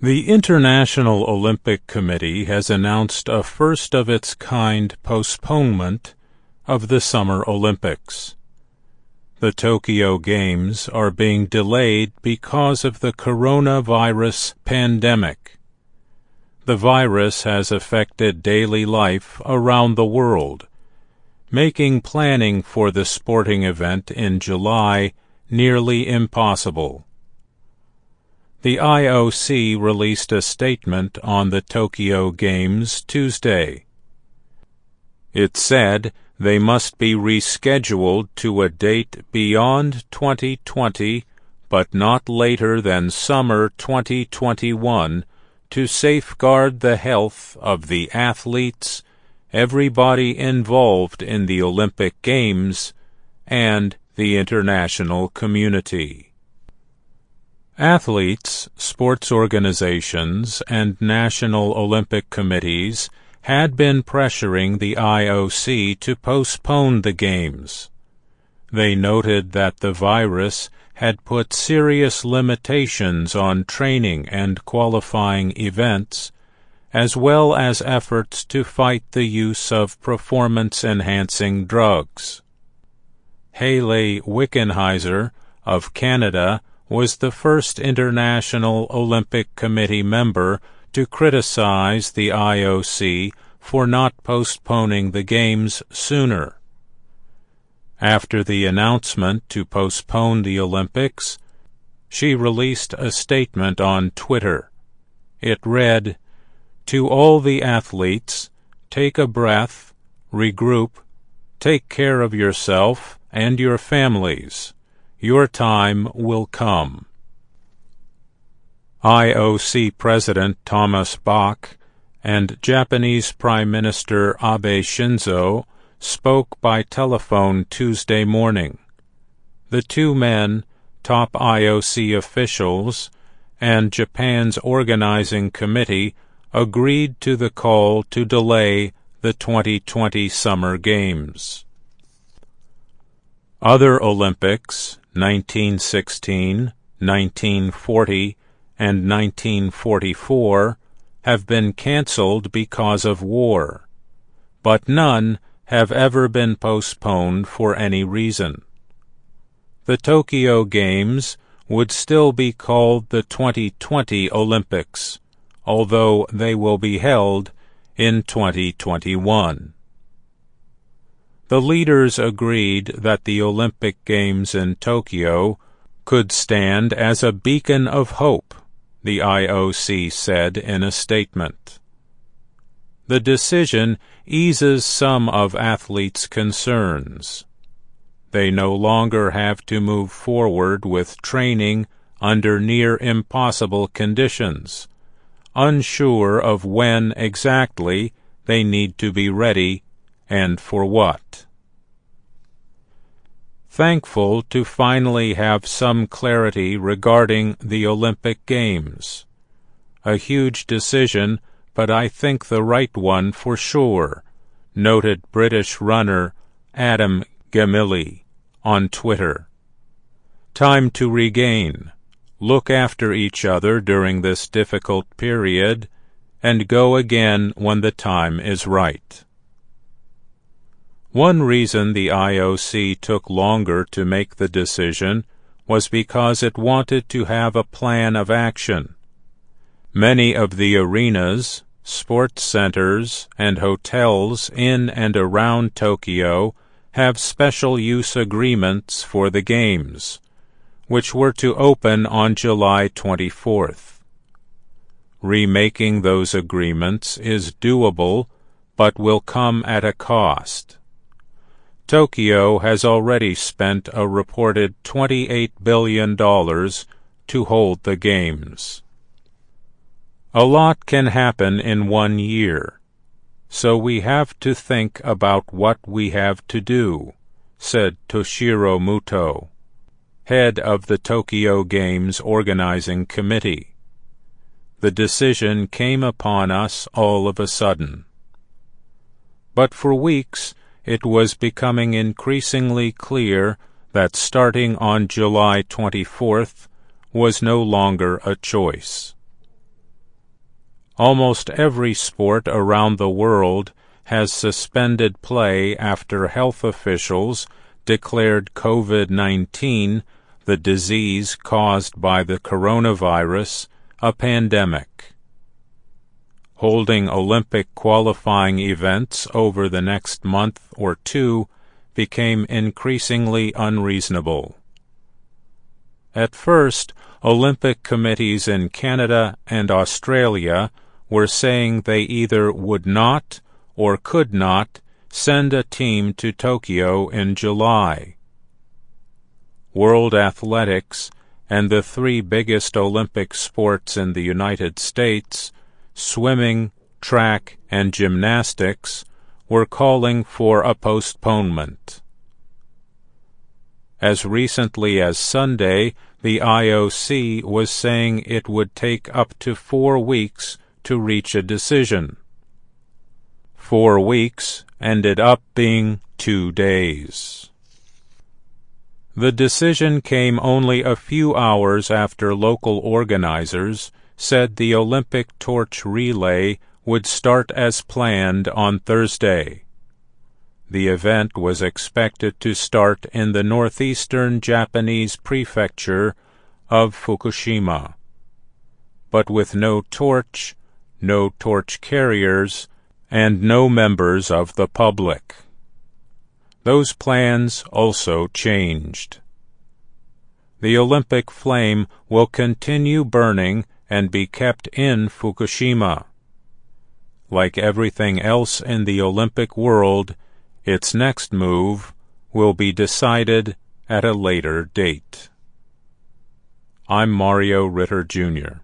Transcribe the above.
The International Olympic Committee has announced a first of its kind postponement of the Summer Olympics. The Tokyo Games are being delayed because of the coronavirus pandemic. The virus has affected daily life around the world, making planning for the sporting event in July nearly impossible the IOC released a statement on the Tokyo Games Tuesday. It said they must be rescheduled to a date beyond 2020 but not later than summer 2021 to safeguard the health of the athletes, everybody involved in the Olympic Games, and the international community. Athletes, sports organizations, and national Olympic committees had been pressuring the IOC to postpone the Games. They noted that the virus had put serious limitations on training and qualifying events, as well as efforts to fight the use of performance enhancing drugs. Hayley Wickenheiser of Canada was the first International Olympic Committee member to criticize the IOC for not postponing the Games sooner. After the announcement to postpone the Olympics, she released a statement on Twitter. It read, To all the athletes, take a breath, regroup, take care of yourself and your families. Your time will come. IOC President Thomas Bach and Japanese Prime Minister Abe Shinzo spoke by telephone Tuesday morning. The two men, top IOC officials, and Japan's organizing committee agreed to the call to delay the 2020 Summer Games. Other Olympics 1916, 1940, and 1944 have been cancelled because of war, but none have ever been postponed for any reason. The Tokyo Games would still be called the 2020 Olympics, although they will be held in 2021. The leaders agreed that the Olympic Games in Tokyo could stand as a beacon of hope, the IOC said in a statement. The decision eases some of athletes' concerns. They no longer have to move forward with training under near impossible conditions, unsure of when exactly they need to be ready and for what. Thankful to finally have some clarity regarding the Olympic Games. A huge decision, but I think the right one for sure, noted British runner Adam Gemili on Twitter. Time to regain, look after each other during this difficult period, and go again when the time is right. One reason the IOC took longer to make the decision was because it wanted to have a plan of action. Many of the arenas, sports centers, and hotels in and around Tokyo have special use agreements for the Games, which were to open on July 24th. Remaking those agreements is doable, but will come at a cost. Tokyo has already spent a reported $28 billion to hold the Games. A lot can happen in one year, so we have to think about what we have to do, said Toshiro Muto, head of the Tokyo Games organizing committee. The decision came upon us all of a sudden. But for weeks, it was becoming increasingly clear that starting on July 24th was no longer a choice. almost every sport around the world has suspended play after health officials declared COVID 19, the disease caused by the coronavirus, a pandemic. Holding Olympic qualifying events over the next month or two became increasingly unreasonable. At first, Olympic committees in Canada and Australia were saying they either would not or could not send a team to Tokyo in July. World Athletics and the three biggest Olympic sports in the United States, swimming, track, and gymnastics, were calling for a postponement. As recently as Sunday, the IOC was saying it would take up to four weeks to reach a decision. Four weeks ended up being two days. The decision came only a few hours after local organizers said the Olympic torch relay would start as planned on Thursday. The event was expected to start in the northeastern Japanese prefecture of Fukushima. But with no torch, no torch carriers, and no members of the public. Those plans also changed. The Olympic flame will continue burning and be kept in Fukushima. Like everything else in the Olympic world, its next move will be decided at a later date. I'm Mario Ritter, Jr.